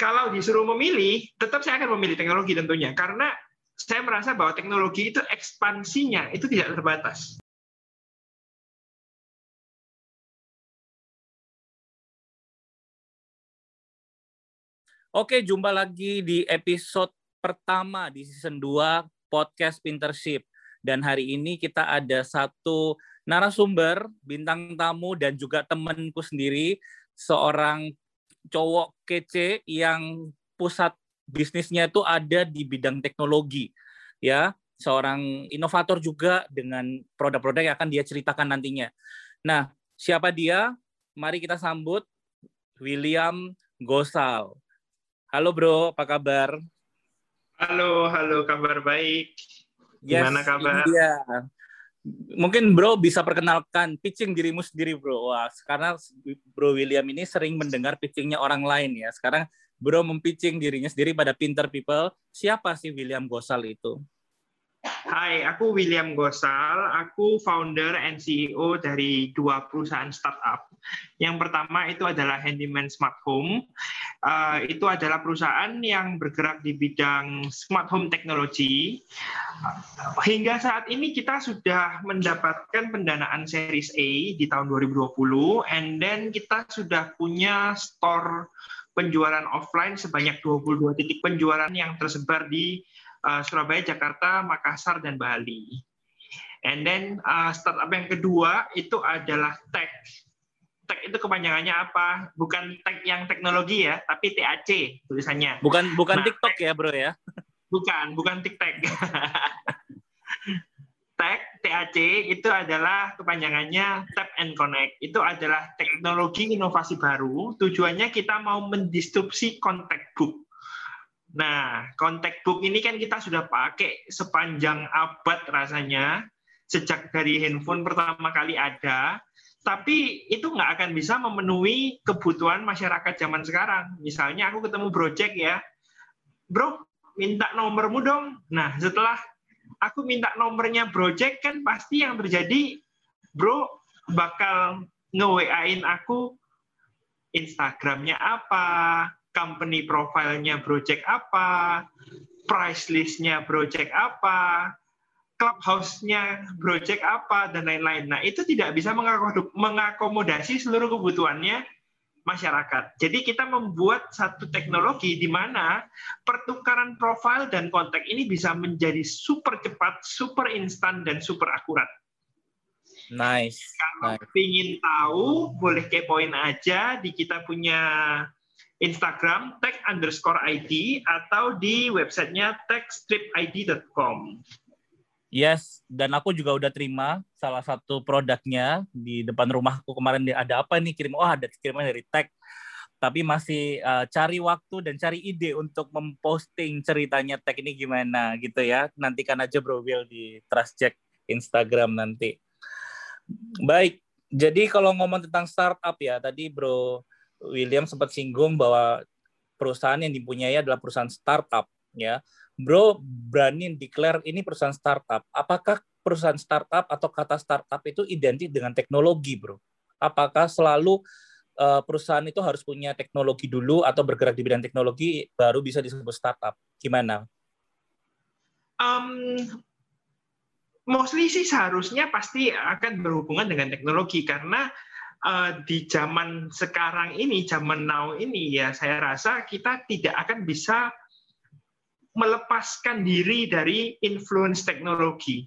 kalau disuruh memilih, tetap saya akan memilih teknologi tentunya, karena saya merasa bahwa teknologi itu ekspansinya itu tidak terbatas. Oke, jumpa lagi di episode pertama di season 2 podcast Pintership. Dan hari ini kita ada satu narasumber, bintang tamu, dan juga temanku sendiri, seorang cowok kece yang pusat bisnisnya itu ada di bidang teknologi ya seorang inovator juga dengan produk-produk yang akan dia ceritakan nantinya. Nah, siapa dia? Mari kita sambut William Gosal. Halo bro, apa kabar? Halo, halo, kabar baik. Gimana yes, kabar? Iya mungkin bro bisa perkenalkan pitching dirimu sendiri bro. Wah, karena bro William ini sering mendengar pitchingnya orang lain ya. Sekarang bro mempitching dirinya sendiri pada Pinter People. Siapa sih William Gosal itu? Hai, aku William Gosal. Aku founder and CEO dari dua perusahaan startup. Yang pertama itu adalah Handyman Smart Home. Uh, itu adalah perusahaan yang bergerak di bidang smart home technology. Hingga saat ini kita sudah mendapatkan pendanaan Series A di tahun 2020, and then kita sudah punya store penjualan offline sebanyak 22 titik penjualan yang tersebar di uh, Surabaya, Jakarta, Makassar, dan Bali. And then uh, startup yang kedua itu adalah tech. Tech itu kepanjangannya apa? Bukan tech yang teknologi ya, tapi TAC tulisannya. Bukan bukan nah, TikTok ya, Bro ya. Bukan, bukan TikTok. tech TAC itu adalah kepanjangannya Tap and Connect. Itu adalah teknologi inovasi baru. Tujuannya kita mau mendistribusi contact book Nah, contact book ini kan kita sudah pakai sepanjang abad rasanya, sejak dari handphone pertama kali ada, tapi itu nggak akan bisa memenuhi kebutuhan masyarakat zaman sekarang. Misalnya aku ketemu project ya, bro, minta nomormu dong. Nah, setelah aku minta nomornya project kan pasti yang terjadi, bro bakal nge-WA-in aku Instagramnya apa, company profile-nya project apa, price list-nya project apa, clubhouse-nya project apa, dan lain-lain. Nah, itu tidak bisa mengakomodasi seluruh kebutuhannya masyarakat. Jadi kita membuat satu teknologi di mana pertukaran profil dan kontak ini bisa menjadi super cepat, super instan, dan super akurat. Nice. Kalau nice. ingin tahu, boleh kepoin aja di kita punya Instagram tag underscore ID atau di websitenya tagstripid.com. Yes, dan aku juga udah terima salah satu produknya di depan rumahku kemarin. Ada apa nih? Kirim oh ada kiriman dari tag. Tapi masih uh, cari waktu dan cari ide untuk memposting ceritanya tag ini gimana gitu ya. Nantikan aja Bro Will di Trust Check Instagram nanti. Baik jadi kalau ngomong tentang startup ya tadi Bro William sempat singgung bahwa perusahaan yang dipunyai adalah perusahaan startup ya. Bro berani declare ini perusahaan startup. Apakah perusahaan startup atau kata startup itu identik dengan teknologi, Bro? Apakah selalu uh, perusahaan itu harus punya teknologi dulu atau bergerak di bidang teknologi baru bisa disebut startup? Gimana? Um, mostly sih seharusnya pasti akan berhubungan dengan teknologi karena uh, di zaman sekarang ini, zaman now ini ya saya rasa kita tidak akan bisa melepaskan diri dari influence teknologi.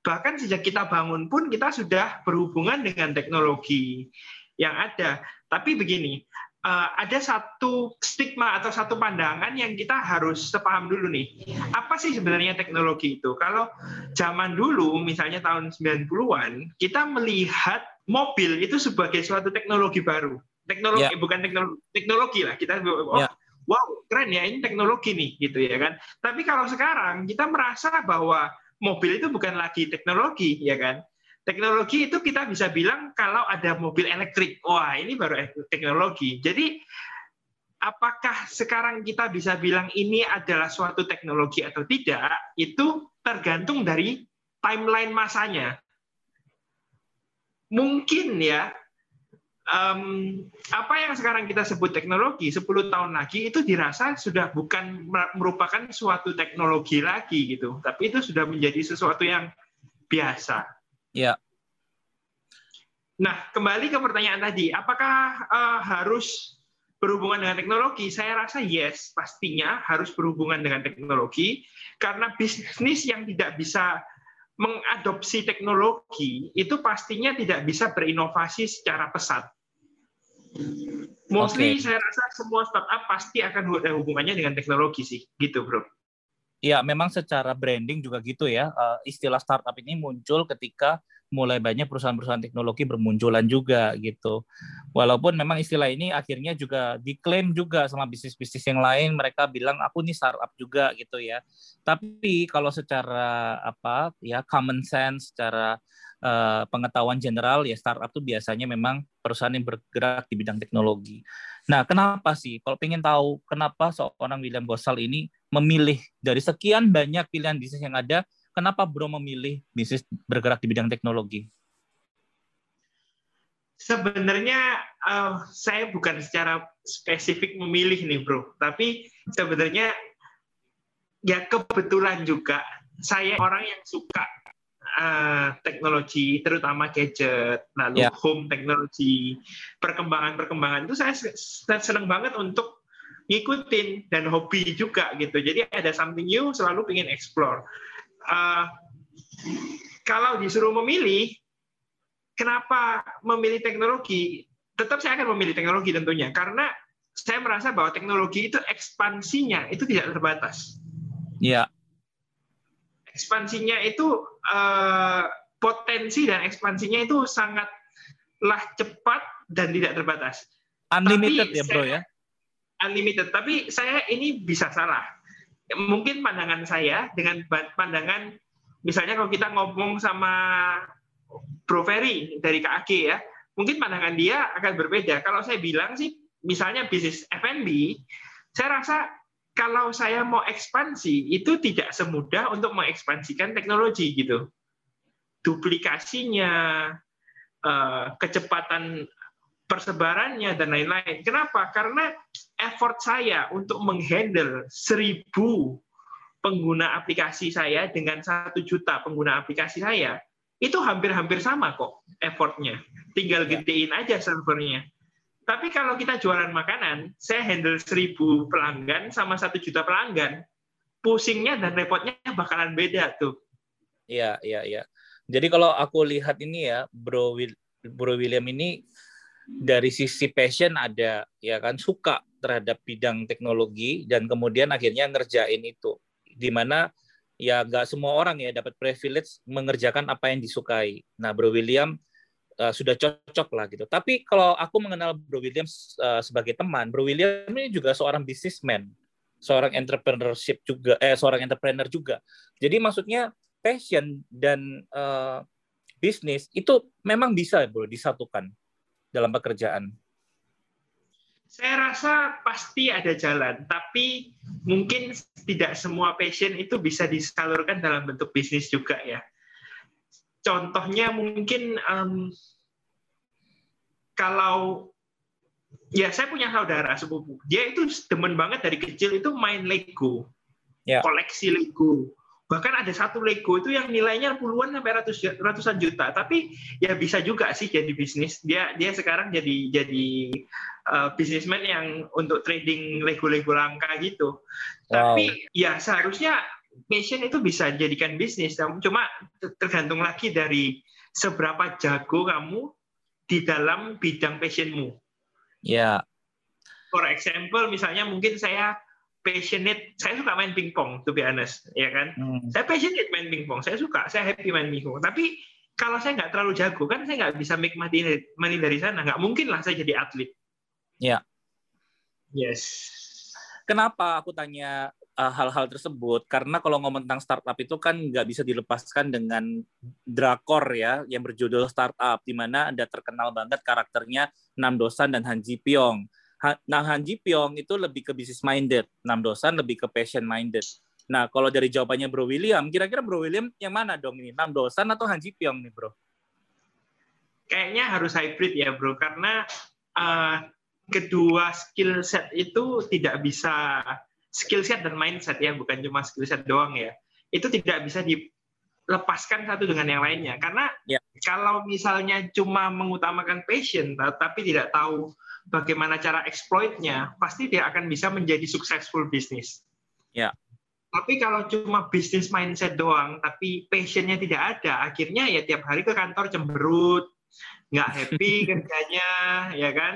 Bahkan sejak kita bangun pun kita sudah berhubungan dengan teknologi yang ada. Tapi begini, uh, ada satu stigma atau satu pandangan yang kita harus sepaham dulu nih. Apa sih sebenarnya teknologi itu? Kalau zaman dulu, misalnya tahun 90-an, kita melihat mobil itu sebagai suatu teknologi baru. Teknologi yeah. bukan teknologi, teknologi lah kita oh, yeah. wow keren ya ini teknologi nih gitu ya kan. Tapi kalau sekarang kita merasa bahwa mobil itu bukan lagi teknologi ya kan. Teknologi itu kita bisa bilang kalau ada mobil elektrik, wah ini baru teknologi. Jadi apakah sekarang kita bisa bilang ini adalah suatu teknologi atau tidak, itu tergantung dari timeline masanya mungkin ya um, apa yang sekarang kita sebut teknologi 10 tahun lagi itu dirasa sudah bukan merupakan suatu teknologi lagi gitu, tapi itu sudah menjadi sesuatu yang biasa. Ya. Nah, kembali ke pertanyaan tadi, apakah uh, harus berhubungan dengan teknologi? Saya rasa yes, pastinya harus berhubungan dengan teknologi karena bisnis yang tidak bisa mengadopsi teknologi itu pastinya tidak bisa berinovasi secara pesat. Mostly okay. saya rasa semua startup pasti akan ada hubungannya dengan teknologi sih, gitu bro. Ya, memang secara branding juga gitu ya. Uh, istilah startup ini muncul ketika mulai banyak perusahaan-perusahaan teknologi bermunculan juga gitu. Walaupun memang istilah ini akhirnya juga diklaim juga sama bisnis-bisnis yang lain, mereka bilang aku nih startup juga gitu ya. Tapi kalau secara apa ya common sense, secara uh, pengetahuan general ya startup itu biasanya memang perusahaan yang bergerak di bidang teknologi. Nah, kenapa sih? Kalau ingin tahu kenapa seorang William Gosal ini memilih dari sekian banyak pilihan bisnis yang ada, kenapa Bro memilih bisnis bergerak di bidang teknologi? Sebenarnya uh, saya bukan secara spesifik memilih nih Bro, tapi sebenarnya ya kebetulan juga saya orang yang suka uh, teknologi, terutama gadget, lalu yeah. home teknologi, perkembangan-perkembangan itu saya senang banget untuk ngikutin dan hobi juga gitu. Jadi ada something new, selalu ingin explore uh, kalau disuruh memilih, kenapa memilih teknologi? Tetap saya akan memilih teknologi tentunya, karena saya merasa bahwa teknologi itu ekspansinya itu tidak terbatas. Iya. Ekspansinya itu uh, potensi dan ekspansinya itu sangatlah cepat dan tidak terbatas. Unlimited tapi ya bro ya. Unlimited. Tapi saya ini bisa salah mungkin pandangan saya dengan pandangan misalnya kalau kita ngomong sama Bro Ferry dari KAG ya, mungkin pandangan dia akan berbeda. Kalau saya bilang sih, misalnya bisnis F&B, saya rasa kalau saya mau ekspansi itu tidak semudah untuk mengekspansikan teknologi gitu. Duplikasinya, eh, kecepatan persebarannya dan lain-lain. Kenapa? Karena effort saya untuk menghandle seribu pengguna aplikasi saya dengan satu juta pengguna aplikasi saya itu hampir-hampir sama kok effortnya. Tinggal ya. gedein aja servernya. Tapi kalau kita jualan makanan, saya handle seribu pelanggan sama satu juta pelanggan, pusingnya dan repotnya bakalan beda tuh. Iya, iya, iya. Jadi kalau aku lihat ini ya, Bro Bro William ini dari sisi passion ada ya kan suka terhadap bidang teknologi dan kemudian akhirnya ngerjain itu di mana ya nggak semua orang ya dapat privilege mengerjakan apa yang disukai. Nah, Bro William uh, sudah cocok lah gitu. Tapi kalau aku mengenal Bro William uh, sebagai teman, Bro William ini juga seorang businessman, seorang entrepreneurship juga, eh seorang entrepreneur juga. Jadi maksudnya passion dan uh, bisnis itu memang bisa bro disatukan dalam pekerjaan? Saya rasa pasti ada jalan, tapi mungkin tidak semua passion itu bisa disalurkan dalam bentuk bisnis juga ya. Contohnya mungkin um, kalau ya saya punya saudara sepupu, dia itu demen banget dari kecil itu main Lego, ya. koleksi Lego bahkan ada satu Lego itu yang nilainya puluhan sampai ratus, ratusan juta. Tapi ya bisa juga sih jadi bisnis. Dia dia sekarang jadi jadi uh, bisnismen yang untuk trading Lego-Lego langka gitu. Wow. tapi ya seharusnya passion itu bisa dijadikan bisnis. Cuma tergantung lagi dari seberapa jago kamu di dalam bidang passionmu. Ya. Yeah. for example misalnya mungkin saya passionate. Saya suka main pingpong to be honest ya kan? Hmm. saya passionate main pingpong saya suka saya happy main pingpong. Tapi kalau saya nggak terlalu jago kan saya nggak bisa make money, money dari sana. Nggak mungkin lah saya jadi atlet. Ya. Yes. Kenapa aku tanya uh, hal-hal tersebut? Karena kalau ngomong tentang startup itu kan nggak bisa dilepaskan dengan drakor ya yang berjudul startup di mana ada terkenal banget karakternya Nam Dosan dan Han Ji Pyong Nah, Han Ji Pyong itu lebih ke business minded, Nam Dosan lebih ke passion minded. Nah, kalau dari jawabannya Bro William, kira-kira Bro William yang mana dong ini? Nam Dosan atau Han Ji Pyong nih, Bro? kayaknya harus hybrid ya bro karena uh, kedua skill set itu tidak bisa skill set dan mindset ya bukan cuma skill set doang ya itu tidak bisa dilepaskan satu dengan yang lainnya. Karena ya. kalau misalnya cuma mengutamakan passion tapi tidak tahu bagaimana cara exploitnya pasti dia akan bisa menjadi successful bisnis ya. Tapi kalau cuma bisnis mindset doang tapi passionnya tidak ada akhirnya ya tiap hari ke kantor cemberut nggak happy kerjanya ya kan?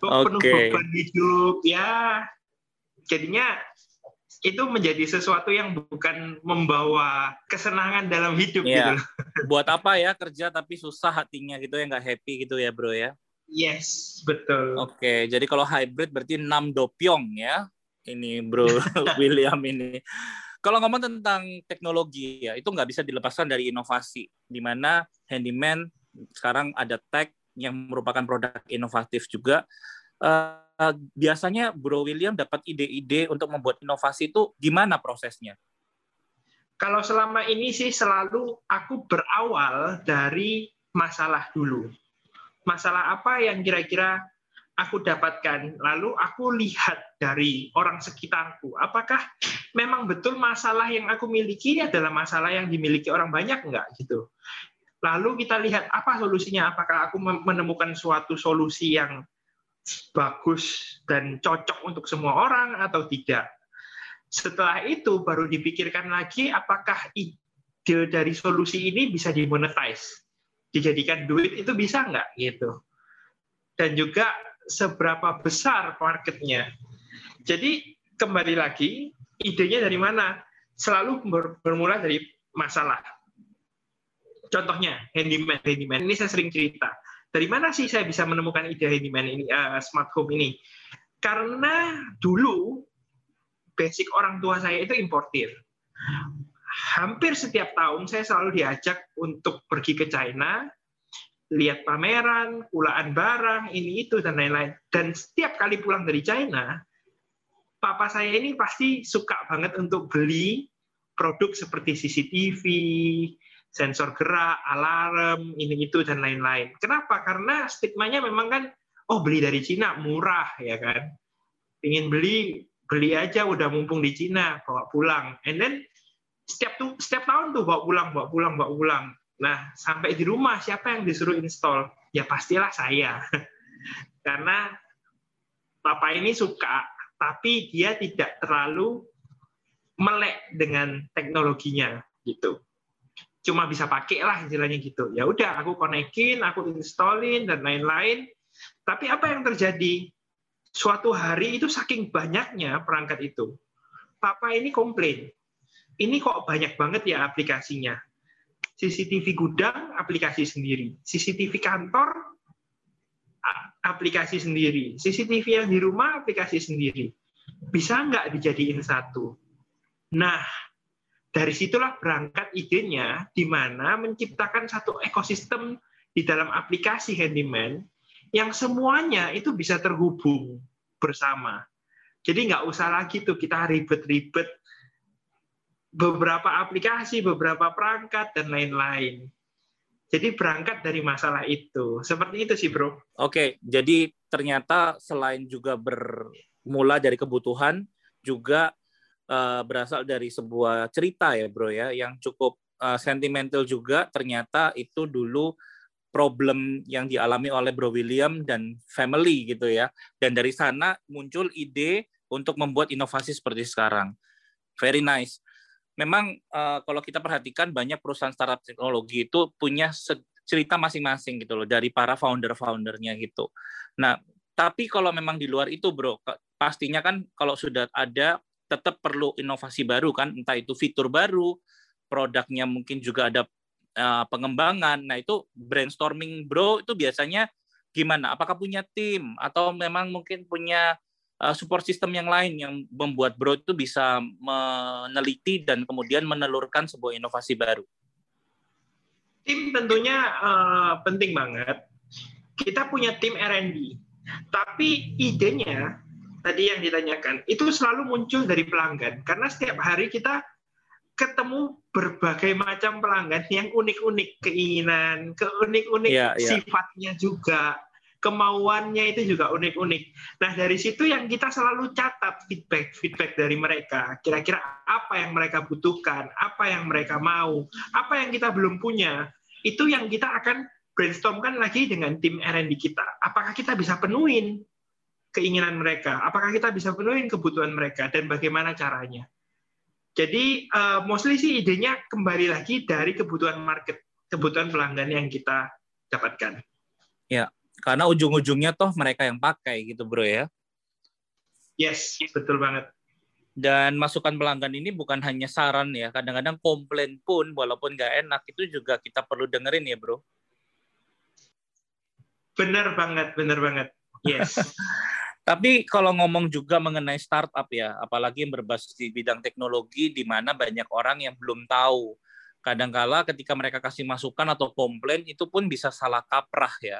Penuh okay. beban hidup ya. Jadinya itu menjadi sesuatu yang bukan membawa kesenangan dalam hidup yeah. gitu. Buat apa ya kerja tapi susah hatinya gitu ya nggak happy gitu ya bro ya? Yes betul. Oke okay, jadi kalau hybrid berarti enam dopyong ya ini bro William ini. Kalau ngomong tentang teknologi ya itu nggak bisa dilepaskan dari inovasi. Di mana handyman sekarang ada tech yang merupakan produk inovatif juga. Uh, biasanya Bro William dapat ide-ide untuk membuat inovasi itu gimana prosesnya? Kalau selama ini sih selalu aku berawal dari masalah dulu. Masalah apa yang kira-kira aku dapatkan, lalu aku lihat dari orang sekitarku, apakah memang betul masalah yang aku miliki ini adalah masalah yang dimiliki orang banyak enggak gitu. Lalu kita lihat apa solusinya, apakah aku menemukan suatu solusi yang bagus dan cocok untuk semua orang atau tidak. Setelah itu baru dipikirkan lagi apakah ide dari solusi ini bisa dimonetize, dijadikan duit itu bisa nggak gitu. Dan juga seberapa besar marketnya. Jadi kembali lagi idenya dari mana? Selalu bermula dari masalah Contohnya handyman, handyman. Ini saya sering cerita. Dari mana sih saya bisa menemukan ide handyman ini, uh, smart home ini? Karena dulu basic orang tua saya itu importir. Hampir setiap tahun saya selalu diajak untuk pergi ke China, lihat pameran, kulaan barang, ini itu dan lain-lain. Dan setiap kali pulang dari China, papa saya ini pasti suka banget untuk beli produk seperti CCTV, sensor gerak, alarm, ini itu dan lain-lain. Kenapa? Karena stigmanya memang kan, oh beli dari Cina murah ya kan. Ingin beli, beli aja udah mumpung di Cina, bawa pulang. And then setiap tuh setiap tahun tuh bawa pulang, bawa pulang, bawa pulang. Nah, sampai di rumah siapa yang disuruh install? Ya pastilah saya. Karena papa ini suka, tapi dia tidak terlalu melek dengan teknologinya gitu cuma bisa pakai lah istilahnya gitu. Ya udah aku konekin, aku installin dan lain-lain. Tapi apa yang terjadi? Suatu hari itu saking banyaknya perangkat itu, papa ini komplain. Ini kok banyak banget ya aplikasinya. CCTV gudang aplikasi sendiri, CCTV kantor aplikasi sendiri, CCTV yang di rumah aplikasi sendiri. Bisa nggak dijadiin satu? Nah, dari situlah berangkat idenya di mana menciptakan satu ekosistem di dalam aplikasi handyman yang semuanya itu bisa terhubung bersama. Jadi nggak usah lagi tuh kita ribet-ribet beberapa aplikasi, beberapa perangkat, dan lain-lain. Jadi berangkat dari masalah itu. Seperti itu sih, bro. Oke, jadi ternyata selain juga bermula dari kebutuhan, juga uh, berasal dari sebuah cerita ya bro ya yang cukup uh, sentimental juga. Ternyata itu dulu problem yang dialami oleh Bro William dan family gitu ya. Dan dari sana muncul ide untuk membuat inovasi seperti sekarang. Very nice. Memang uh, kalau kita perhatikan banyak perusahaan startup teknologi itu punya cerita masing-masing gitu loh dari para founder-foundernya gitu. Nah tapi kalau memang di luar itu bro pastinya kan kalau sudah ada tetap perlu inovasi baru kan, entah itu fitur baru, produknya mungkin juga ada uh, pengembangan. Nah, itu brainstorming bro itu biasanya gimana? Apakah punya tim atau memang mungkin punya uh, support system yang lain yang membuat bro itu bisa meneliti dan kemudian menelurkan sebuah inovasi baru? Tim tentunya uh, penting banget. Kita punya tim R&D, tapi idenya tadi yang ditanyakan itu selalu muncul dari pelanggan karena setiap hari kita ketemu berbagai macam pelanggan yang unik-unik keinginan, keunik-unik Iya, iya. sifatnya juga, kemauannya itu juga unik-unik. Nah dari situ yang kita selalu catat feedback feedback dari mereka. Kira-kira apa yang mereka butuhkan, apa yang mereka mau, apa yang kita belum punya. Itu yang kita akan brainstormkan lagi dengan tim R&D kita. Apakah kita bisa penuhin keinginan mereka? Apakah kita bisa penuhin kebutuhan mereka dan bagaimana caranya? Jadi uh, mostly sih idenya kembali lagi dari kebutuhan market, kebutuhan pelanggan yang kita dapatkan. Ya, karena ujung-ujungnya toh mereka yang pakai gitu bro ya. Yes, betul banget. Dan masukan pelanggan ini bukan hanya saran ya, kadang-kadang komplain pun walaupun nggak enak itu juga kita perlu dengerin ya bro. Benar banget, benar banget. Yes. Tapi kalau ngomong juga mengenai startup ya, apalagi yang berbasis di bidang teknologi di mana banyak orang yang belum tahu. Kadangkala ketika mereka kasih masukan atau komplain itu pun bisa salah kaprah ya.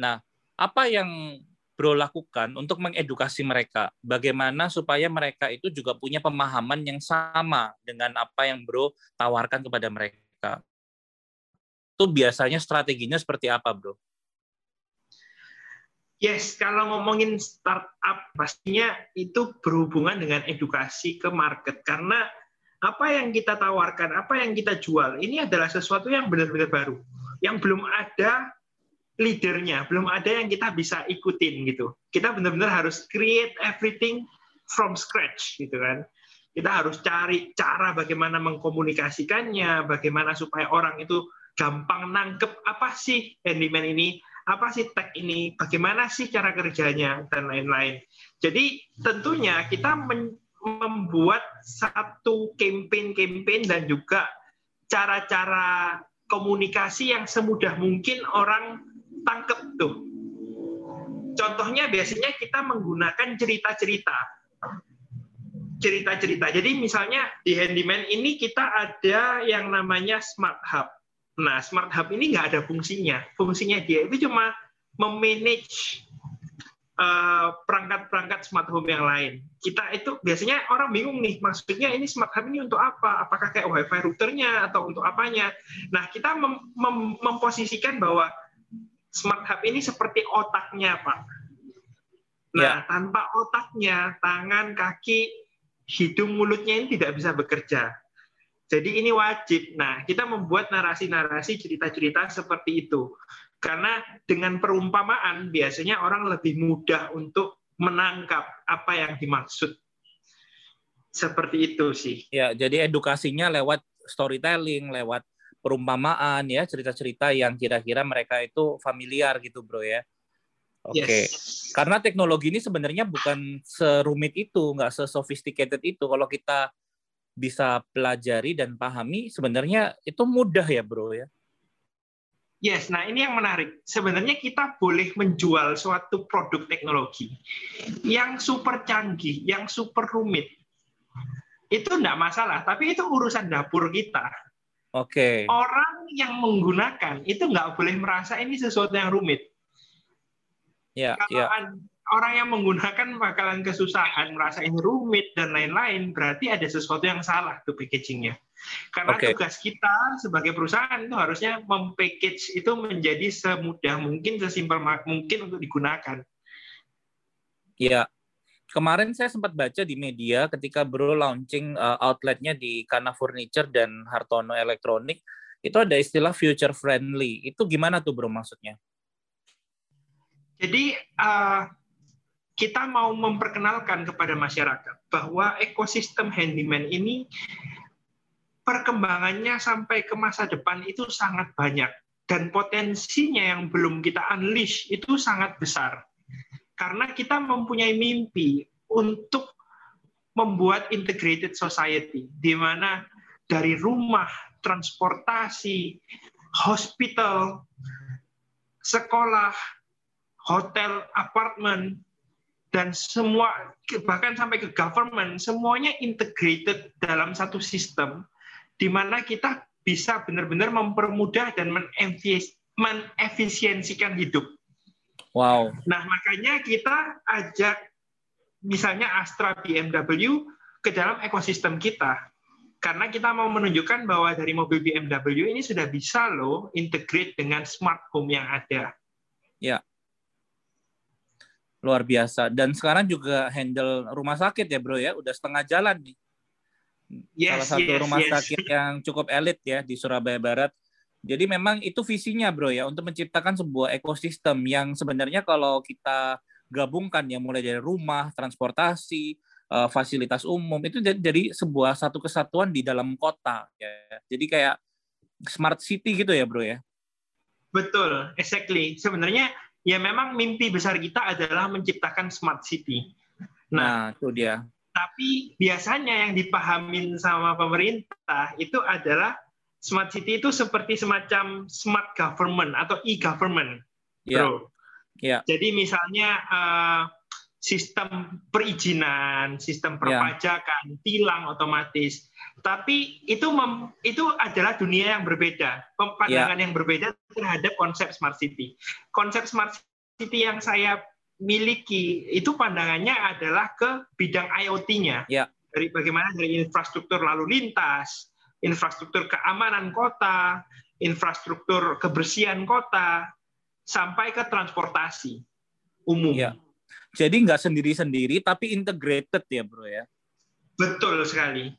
Nah, apa yang Bro lakukan untuk mengedukasi mereka? Bagaimana supaya mereka itu juga punya pemahaman yang sama dengan apa yang Bro tawarkan kepada mereka? Itu biasanya strateginya seperti apa, Bro? Yes, kalau ngomongin startup pastinya itu berhubungan dengan edukasi ke market karena apa yang kita tawarkan, apa yang kita jual ini adalah sesuatu yang benar-benar baru, yang belum ada leadernya, belum ada yang kita bisa ikutin gitu. Kita benar-benar harus create everything from scratch gitu kan. Kita harus cari cara bagaimana mengkomunikasikannya, bagaimana supaya orang itu gampang nangkep apa sih handyman ini, apa sih tag ini, bagaimana sih cara kerjanya, dan lain-lain. Jadi tentunya kita membuat satu campaign-campaign dan juga cara-cara komunikasi yang semudah mungkin orang tangkep tuh. Contohnya biasanya kita menggunakan cerita-cerita. Cerita-cerita. Jadi misalnya di Handyman ini kita ada yang namanya Smart Hub Nah, Smart Hub ini nggak ada fungsinya. Fungsinya dia itu cuma memanage eh, perangkat-perangkat smart home yang lain. Kita itu biasanya orang bingung nih, maksudnya ini smart hub ini untuk apa? Apakah kayak wifi routernya atau untuk apanya? Nah, kita mem mem memposisikan bahwa smart hub ini seperti otaknya, Pak. Nah, ya. tanpa otaknya, tangan, kaki, hidung, mulutnya ini tidak bisa bekerja. Jadi ini wajib. Nah, kita membuat narasi-narasi cerita-cerita seperti itu. Karena dengan perumpamaan biasanya orang lebih mudah untuk menangkap apa yang dimaksud. Seperti itu sih. Ya, jadi edukasinya lewat storytelling, lewat perumpamaan ya, cerita-cerita yang kira-kira mereka itu familiar gitu, Bro ya. Oke. Okay. Yes. Karena teknologi ini sebenarnya bukan serumit itu, nggak sesophisticated itu. Kalau kita bisa pelajari dan pahami sebenarnya itu mudah ya bro ya Yes, nah ini yang menarik. Sebenarnya kita boleh menjual suatu produk teknologi yang super canggih, yang super rumit. Itu enggak masalah, tapi itu urusan dapur kita. Oke. Okay. Orang yang menggunakan itu nggak boleh merasa ini sesuatu yang rumit. Ya, Kalau ya orang yang menggunakan bakalan kesusahan, merasa ini rumit dan lain-lain, berarti ada sesuatu yang salah tuh packagingnya. Karena okay. tugas kita sebagai perusahaan itu harusnya mempackage itu menjadi semudah mungkin, sesimpel mungkin untuk digunakan. Iya. Kemarin saya sempat baca di media ketika Bro launching uh, outletnya di Kana Furniture dan Hartono Elektronik, itu ada istilah future friendly. Itu gimana tuh Bro maksudnya? Jadi uh, kita mau memperkenalkan kepada masyarakat bahwa ekosistem handyman ini perkembangannya sampai ke masa depan itu sangat banyak dan potensinya yang belum kita unleash itu sangat besar. Karena kita mempunyai mimpi untuk membuat integrated society di mana dari rumah, transportasi, hospital, sekolah, hotel, apartemen, dan semua bahkan sampai ke government semuanya integrated dalam satu sistem di mana kita bisa benar-benar mempermudah dan menefisiensikan hidup. Wow. Nah, makanya kita ajak misalnya Astra BMW ke dalam ekosistem kita. Karena kita mau menunjukkan bahwa dari mobil BMW ini sudah bisa loh integrate dengan smart home yang ada. Ya. Luar biasa. Dan sekarang juga handle rumah sakit ya bro ya, udah setengah jalan nih. Yes, Salah satu yes, rumah yes. sakit yang cukup elit ya di Surabaya Barat. Jadi memang itu visinya bro ya, untuk menciptakan sebuah ekosistem yang sebenarnya kalau kita gabungkan ya mulai dari rumah, transportasi, uh, fasilitas umum itu jadi sebuah satu kesatuan di dalam kota ya. Jadi kayak smart city gitu ya, Bro ya. Betul, exactly. Sebenarnya ya memang mimpi besar kita adalah menciptakan smart city. Nah, nah itu dia. Tapi biasanya yang dipahamin sama pemerintah itu adalah smart city itu seperti semacam smart government atau e-government. Ya. Bro. Yeah. Jadi misalnya uh, sistem perizinan, sistem ya. perpajakan, yeah. tilang otomatis. Tapi itu mem, itu adalah dunia yang berbeda, pandangan yeah. yang berbeda terhadap konsep smart city. Konsep smart city yang saya miliki itu pandangannya adalah ke bidang IoT-nya. Yeah. Dari bagaimana dari infrastruktur lalu lintas, infrastruktur keamanan kota, infrastruktur kebersihan kota, sampai ke transportasi umum. Yeah jadi nggak sendiri-sendiri tapi integrated ya bro ya. Betul sekali.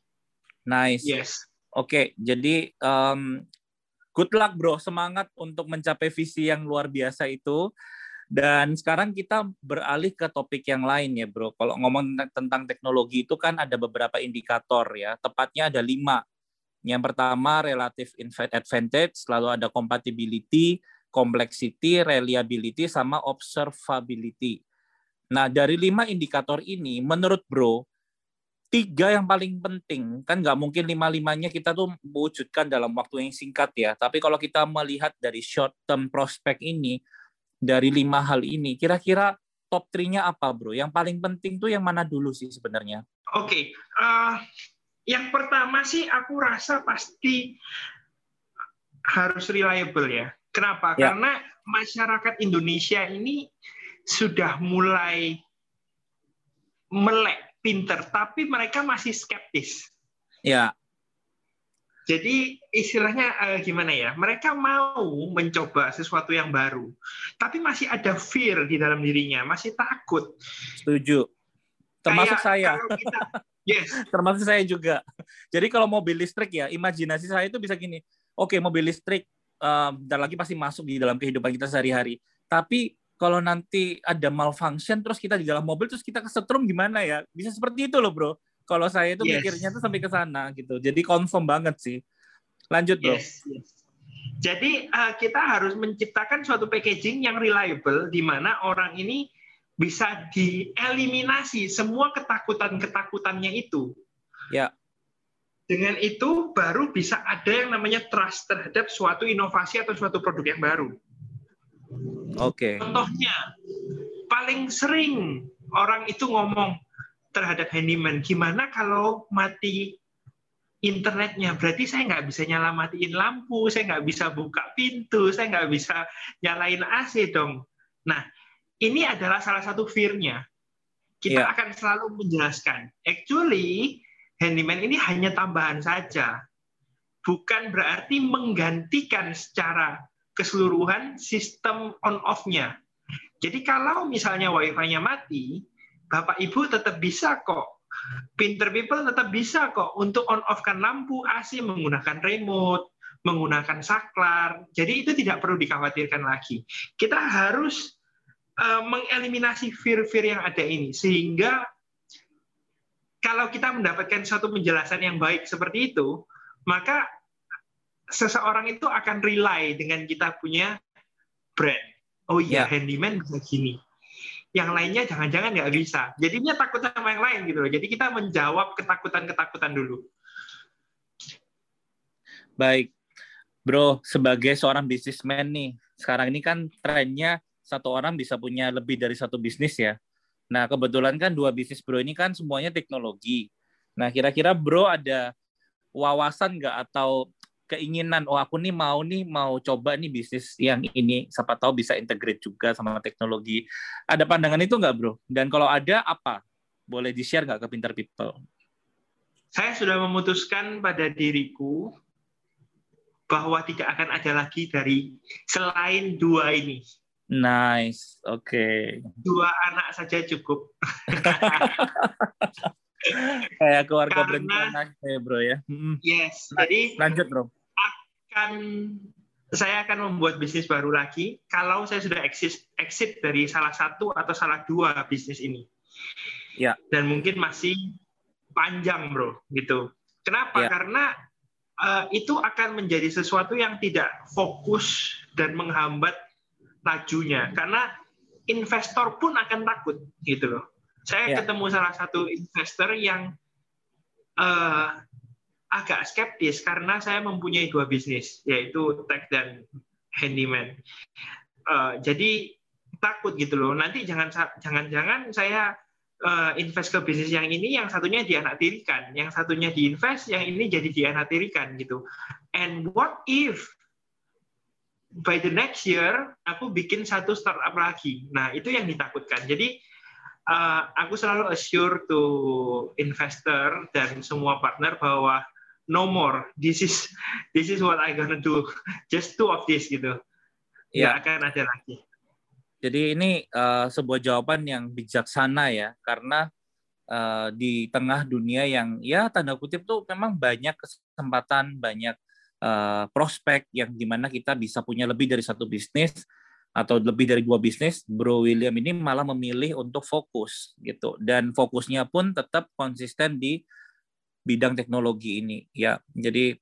Nice. Yes. Oke, jadi um, good luck bro, semangat untuk mencapai visi yang luar biasa itu. Dan sekarang kita beralih ke topik yang lain ya bro. Kalau ngomong tentang teknologi itu kan ada beberapa indikator ya, tepatnya ada lima. Yang pertama relative advantage, lalu ada compatibility, complexity, reliability, sama observability. Nah, dari lima indikator ini, menurut Bro, tiga yang paling penting, kan nggak mungkin lima-limanya kita tuh mewujudkan dalam waktu yang singkat ya. Tapi kalau kita melihat dari short term prospect ini, dari lima hal ini, kira-kira top 3-nya apa Bro? Yang paling penting tuh yang mana dulu sih sebenarnya? Oke, okay. uh, yang pertama sih aku rasa pasti harus reliable ya. Kenapa? Ya. Karena masyarakat Indonesia ini sudah mulai melek pinter, tapi mereka masih skeptis. Ya. Jadi istilahnya uh, gimana ya? Mereka mau mencoba sesuatu yang baru, tapi masih ada fear di dalam dirinya, masih takut. Setuju. Termasuk Kayak, saya. Kita, yes. Termasuk saya juga. Jadi kalau mobil listrik ya, imajinasi saya itu bisa gini. Oke, mobil listrik uh, dan lagi pasti masuk di dalam kehidupan kita sehari-hari. Tapi kalau nanti ada malfunction terus kita di dalam mobil terus kita kesetrum gimana ya? Bisa seperti itu loh, Bro. Kalau saya itu yes. mikirnya tuh sampai ke sana gitu. Jadi confirm banget sih. Lanjut, Bro. Yes, yes. Jadi uh, kita harus menciptakan suatu packaging yang reliable di mana orang ini bisa dieliminasi semua ketakutan-ketakutannya itu. Ya. Dengan itu baru bisa ada yang namanya trust terhadap suatu inovasi atau suatu produk yang baru. Oke. Okay. Contohnya, paling sering orang itu ngomong terhadap handyman, gimana kalau mati internetnya? Berarti saya nggak bisa nyala matiin lampu, saya nggak bisa buka pintu, saya nggak bisa nyalain AC dong. Nah, ini adalah salah satu fear-nya. Kita yeah. akan selalu menjelaskan. Actually, handyman ini hanya tambahan saja. Bukan berarti menggantikan secara keseluruhan sistem on off-nya. Jadi kalau misalnya wifi-nya mati, Bapak Ibu tetap bisa kok. Pinter people tetap bisa kok untuk on off-kan lampu AC menggunakan remote, menggunakan saklar. Jadi itu tidak perlu dikhawatirkan lagi. Kita harus uh, mengeliminasi fear-fear yang ada ini sehingga kalau kita mendapatkan suatu penjelasan yang baik seperti itu, maka seseorang itu akan rely dengan kita punya brand. Oh iya, yeah. handyman bisa gini. Yang lainnya jangan-jangan nggak bisa. Jadinya takut sama yang lain gitu loh. Jadi kita menjawab ketakutan-ketakutan dulu. Baik. Bro, sebagai seorang bisnismen nih, sekarang ini kan trennya satu orang bisa punya lebih dari satu bisnis ya. Nah, kebetulan kan dua bisnis bro ini kan semuanya teknologi. Nah, kira-kira bro ada wawasan nggak atau keinginan oh aku nih mau nih mau coba nih bisnis yang ini siapa tahu bisa integrate juga sama teknologi ada pandangan itu nggak bro dan kalau ada apa boleh di share nggak ke Pinter People saya sudah memutuskan pada diriku bahwa tidak akan ada lagi dari selain dua ini. Nice, oke. Okay. Dua anak saja cukup. Kayak keluarga berencana ya, bro ya. Yes, jadi lanjut bro. Akan saya akan membuat bisnis baru lagi kalau saya sudah exit exit dari salah satu atau salah dua bisnis ini. Ya. Dan mungkin masih panjang, bro, gitu. Kenapa? Ya. Karena uh, itu akan menjadi sesuatu yang tidak fokus dan menghambat lajunya. Karena investor pun akan takut, gitu loh. Saya ya. ketemu salah satu investor yang uh, agak skeptis karena saya mempunyai dua bisnis, yaitu tech dan handyman. Uh, jadi takut gitu loh. Nanti jangan jangan-jangan saya uh, invest ke bisnis yang ini, yang satunya dianaktirikan, yang satunya diinvest, yang ini jadi dianaktirikan gitu. And what if by the next year aku bikin satu startup lagi? Nah itu yang ditakutkan. Jadi uh, aku selalu assure to investor dan semua partner bahwa no more. This is this is what I gonna do. Just two of this gitu. Ya akan ada lagi. Jadi ini uh, sebuah jawaban yang bijaksana ya, karena uh, di tengah dunia yang ya tanda kutip tuh memang banyak kesempatan, banyak uh, prospek yang di mana kita bisa punya lebih dari satu bisnis atau lebih dari dua bisnis. Bro William ini malah memilih untuk fokus gitu, dan fokusnya pun tetap konsisten di bidang teknologi ini ya. Jadi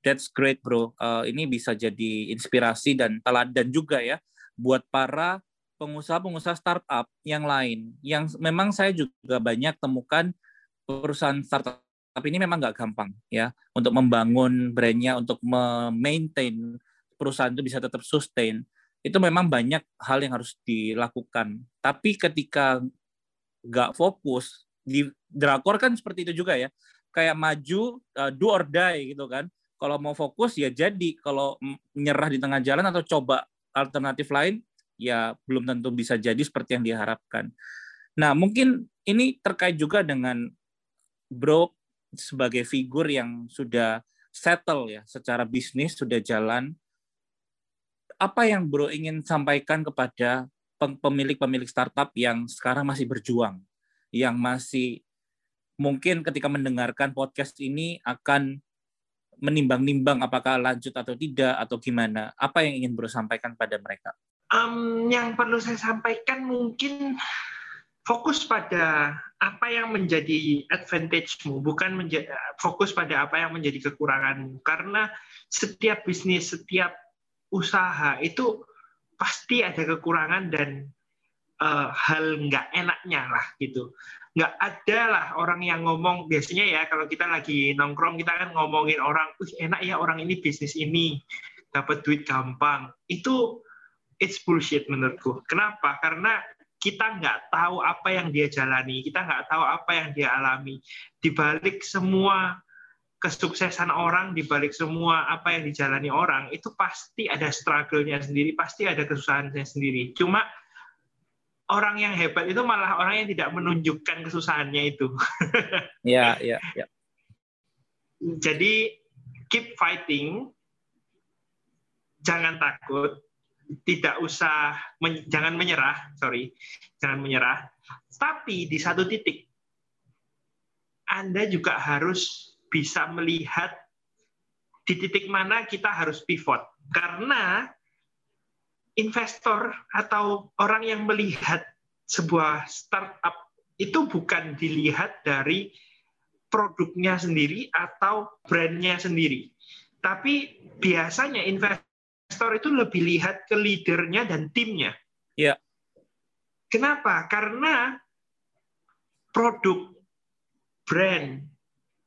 that's great bro. Uh, ini bisa jadi inspirasi dan teladan juga ya buat para pengusaha-pengusaha startup yang lain yang memang saya juga banyak temukan perusahaan startup ini memang nggak gampang ya untuk membangun brandnya untuk memaintain perusahaan itu bisa tetap sustain itu memang banyak hal yang harus dilakukan tapi ketika nggak fokus di drakor kan seperti itu juga ya kayak maju uh, do or die gitu kan kalau mau fokus ya jadi kalau menyerah di tengah jalan atau coba alternatif lain ya belum tentu bisa jadi seperti yang diharapkan. Nah, mungkin ini terkait juga dengan Bro sebagai figur yang sudah settle ya secara bisnis sudah jalan. Apa yang Bro ingin sampaikan kepada pemilik-pemilik startup yang sekarang masih berjuang, yang masih mungkin ketika mendengarkan podcast ini akan menimbang-nimbang apakah lanjut atau tidak atau gimana? Apa yang ingin Bro sampaikan pada mereka? Um, yang perlu saya sampaikan mungkin fokus pada apa yang menjadi advantage-mu, bukan menjadi, fokus pada apa yang menjadi kekuranganmu. Karena setiap bisnis, setiap usaha itu pasti ada kekurangan dan uh, hal nggak enaknya lah gitu nggak ada lah orang yang ngomong biasanya ya kalau kita lagi nongkrong kita kan ngomongin orang, uh enak ya orang ini bisnis ini dapat duit gampang. Itu it's bullshit menurutku. Kenapa? Karena kita nggak tahu apa yang dia jalani, kita nggak tahu apa yang dia alami. Di balik semua kesuksesan orang, di balik semua apa yang dijalani orang, itu pasti ada struggle-nya sendiri, pasti ada kesusahannya sendiri. Cuma orang yang hebat itu malah orang yang tidak menunjukkan kesusahannya itu. Iya, iya, iya. Jadi keep fighting, jangan takut, tidak usah men, jangan menyerah, sorry, jangan menyerah. Tapi di satu titik Anda juga harus bisa melihat di titik mana kita harus pivot karena investor atau orang yang melihat sebuah startup itu bukan dilihat dari produknya sendiri atau brandnya sendiri. Tapi biasanya investor itu lebih lihat ke leadernya dan timnya. Ya. Kenapa? Karena produk, brand,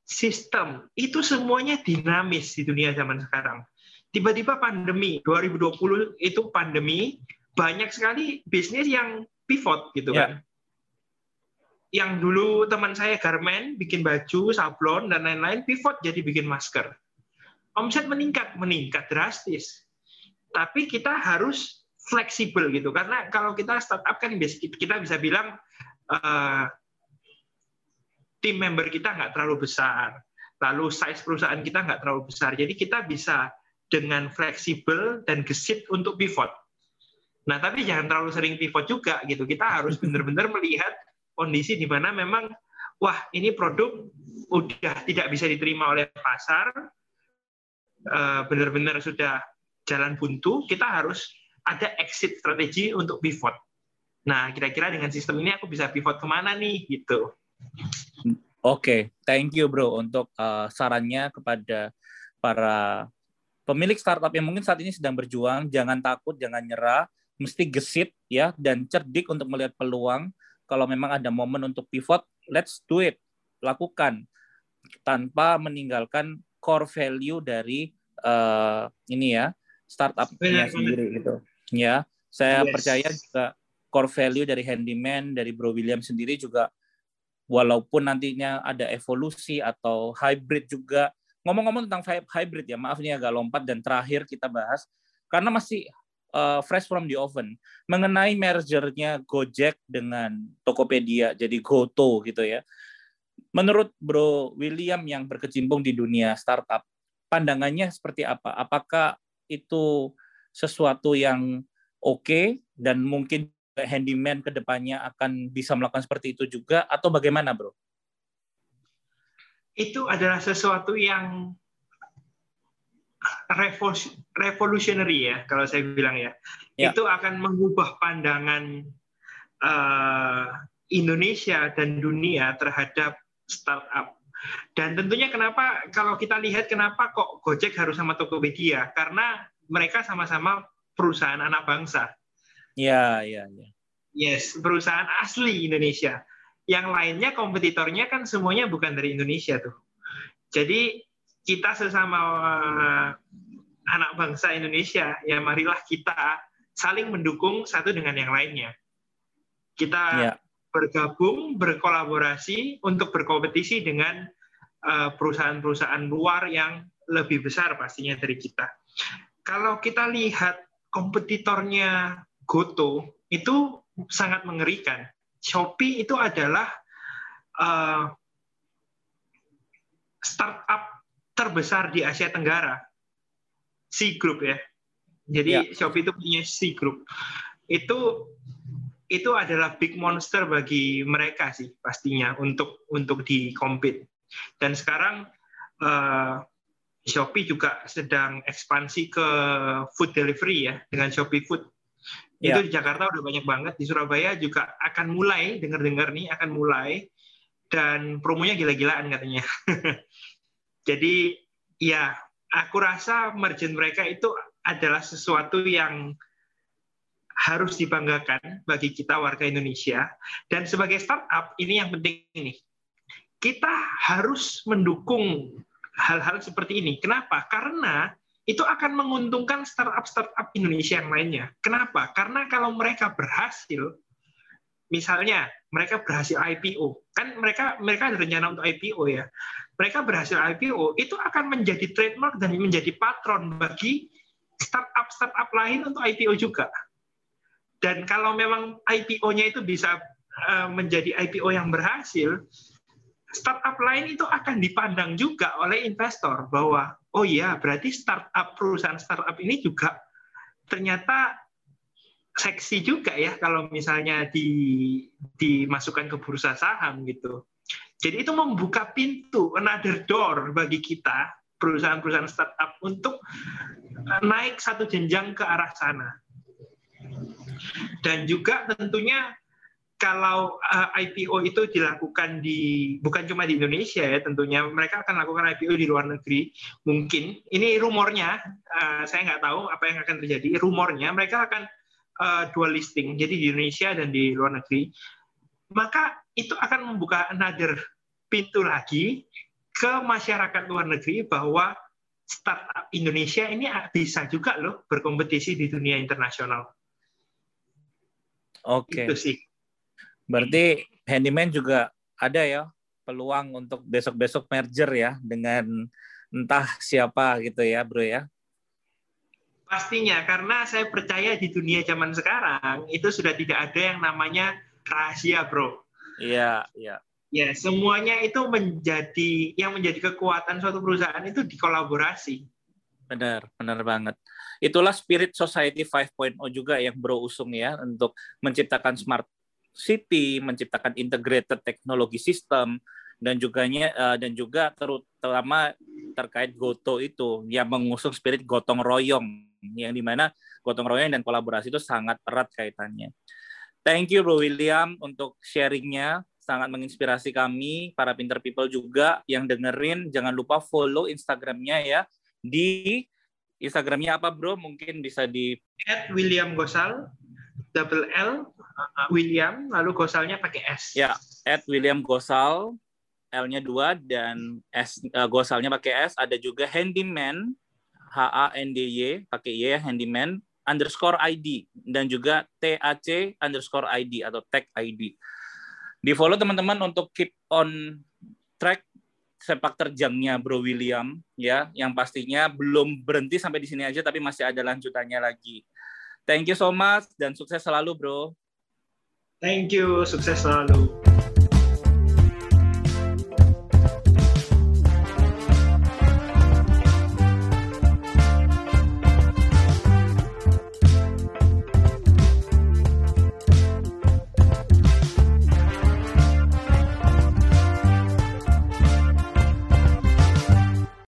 sistem. Itu semuanya dinamis di dunia zaman sekarang. Tiba-tiba pandemi 2020 itu pandemi banyak sekali bisnis yang pivot gitu yeah. kan. Yang dulu teman saya garmen bikin baju sablon dan lain-lain pivot jadi bikin masker. Omset meningkat meningkat drastis. Tapi kita harus fleksibel gitu. Karena kalau kita startup kan kita bisa bilang uh, tim member kita nggak terlalu besar, lalu size perusahaan kita nggak terlalu besar. Jadi kita bisa dengan fleksibel dan gesit untuk pivot. Nah, tapi jangan terlalu sering pivot juga gitu. Kita harus benar-benar melihat kondisi di mana memang wah ini produk udah tidak bisa diterima oleh pasar, eh, benar-benar sudah jalan buntu, kita harus ada exit strategi untuk pivot. Nah, kira-kira dengan sistem ini aku bisa pivot ke mana nih gitu. Oke, okay. thank you bro untuk uh, sarannya kepada para pemilik startup yang mungkin saat ini sedang berjuang. Jangan takut, jangan nyerah, mesti gesit ya dan cerdik untuk melihat peluang. Kalau memang ada momen untuk pivot, let's do it, lakukan tanpa meninggalkan core value dari uh, ini ya startupnya sendiri gitu. Ya, saya yes. percaya juga core value dari handyman dari Bro William sendiri juga walaupun nantinya ada evolusi atau hybrid juga. Ngomong-ngomong tentang hybrid ya, maaf ini agak lompat dan terakhir kita bahas karena masih uh, fresh from the oven mengenai mergernya Gojek dengan Tokopedia jadi Goto gitu ya. Menurut Bro William yang berkecimpung di dunia startup, pandangannya seperti apa? Apakah itu sesuatu yang oke okay, dan mungkin handyman ke depannya akan bisa melakukan seperti itu juga atau bagaimana, Bro? Itu adalah sesuatu yang revolutionary ya kalau saya bilang ya. ya. Itu akan mengubah pandangan uh, Indonesia dan dunia terhadap startup. Dan tentunya kenapa kalau kita lihat kenapa kok Gojek harus sama Tokopedia? Karena mereka sama-sama perusahaan anak bangsa Iya, iya, iya. Yes, perusahaan asli Indonesia. Yang lainnya kompetitornya kan semuanya bukan dari Indonesia tuh. Jadi kita sesama uh, anak bangsa Indonesia, ya marilah kita saling mendukung satu dengan yang lainnya. Kita ya. bergabung, berkolaborasi untuk berkompetisi dengan uh, perusahaan-perusahaan luar yang lebih besar pastinya dari kita. Kalau kita lihat kompetitornya Goto itu sangat mengerikan. Shopee itu adalah uh, startup terbesar di Asia Tenggara. C Group ya. Jadi ya. Shopee itu punya C Group. Itu itu adalah big monster bagi mereka sih pastinya untuk untuk di compete. Dan sekarang uh, Shopee juga sedang ekspansi ke food delivery ya dengan Shopee Food Ya. Itu di Jakarta udah banyak banget, di Surabaya juga akan mulai, dengar-dengar nih akan mulai dan promonya gila-gilaan katanya. Jadi ya, aku rasa merchant mereka itu adalah sesuatu yang harus dibanggakan bagi kita warga Indonesia. Dan sebagai startup, ini yang penting ini. Kita harus mendukung hal-hal seperti ini. Kenapa? Karena itu akan menguntungkan startup-startup Indonesia yang lainnya. Kenapa? Karena kalau mereka berhasil, misalnya mereka berhasil IPO, kan mereka mereka ada rencana untuk IPO ya. Mereka berhasil IPO, itu akan menjadi trademark dan menjadi patron bagi startup-startup lain untuk IPO juga. Dan kalau memang IPO-nya itu bisa eh, menjadi IPO yang berhasil, startup lain itu akan dipandang juga oleh investor bahwa oh iya berarti startup perusahaan startup ini juga ternyata seksi juga ya kalau misalnya di dimasukkan ke bursa saham gitu. Jadi itu membuka pintu another door bagi kita perusahaan-perusahaan startup untuk naik satu jenjang ke arah sana. Dan juga tentunya kalau uh, eh, IPO itu dilakukan di bukan cuma di Indonesia ya tentunya mereka akan lakukan IPO di luar negeri mungkin ini rumornya uh, saya nggak tahu apa yang akan terjadi rumornya mereka akan uh, dual listing jadi di Indonesia dan di luar negeri maka itu akan membuka another pintu lagi ke masyarakat luar negeri bahwa startup Indonesia ini bisa juga loh berkompetisi di dunia internasional. Oke. Okay. Itu sih. Berarti handyman juga ada ya peluang untuk besok-besok merger ya dengan entah siapa gitu ya, Bro ya. Pastinya karena saya percaya di dunia zaman sekarang itu sudah tidak ada yang namanya rahasia, Bro. Iya, iya. Ya, semuanya itu menjadi yang menjadi kekuatan suatu perusahaan itu dikolaborasi. Benar, benar banget. Itulah spirit society 5.0 juga yang Bro usung ya untuk menciptakan smart city, menciptakan integrated teknologi sistem dan juga uh, dan juga terutama terkait Goto itu yang mengusung spirit gotong royong yang di mana gotong royong dan kolaborasi itu sangat erat kaitannya. Thank you Bro William untuk sharingnya. Sangat menginspirasi kami para pinter people juga yang dengerin. Jangan lupa follow Instagramnya ya. Di Instagramnya apa bro? Mungkin bisa di at William Gosal double L William lalu Gosalnya pakai S. Ya at William Gosal L-nya dua dan S uh, Gosalnya pakai S. Ada juga handyman H A N D Y pakai Y handyman underscore ID dan juga TAC underscore ID atau tag ID di follow teman-teman untuk keep on track sepak terjangnya Bro William ya. Yang pastinya belum berhenti sampai di sini aja tapi masih ada lanjutannya lagi. Thank you so much dan sukses selalu Bro. Thank you, sukses selalu.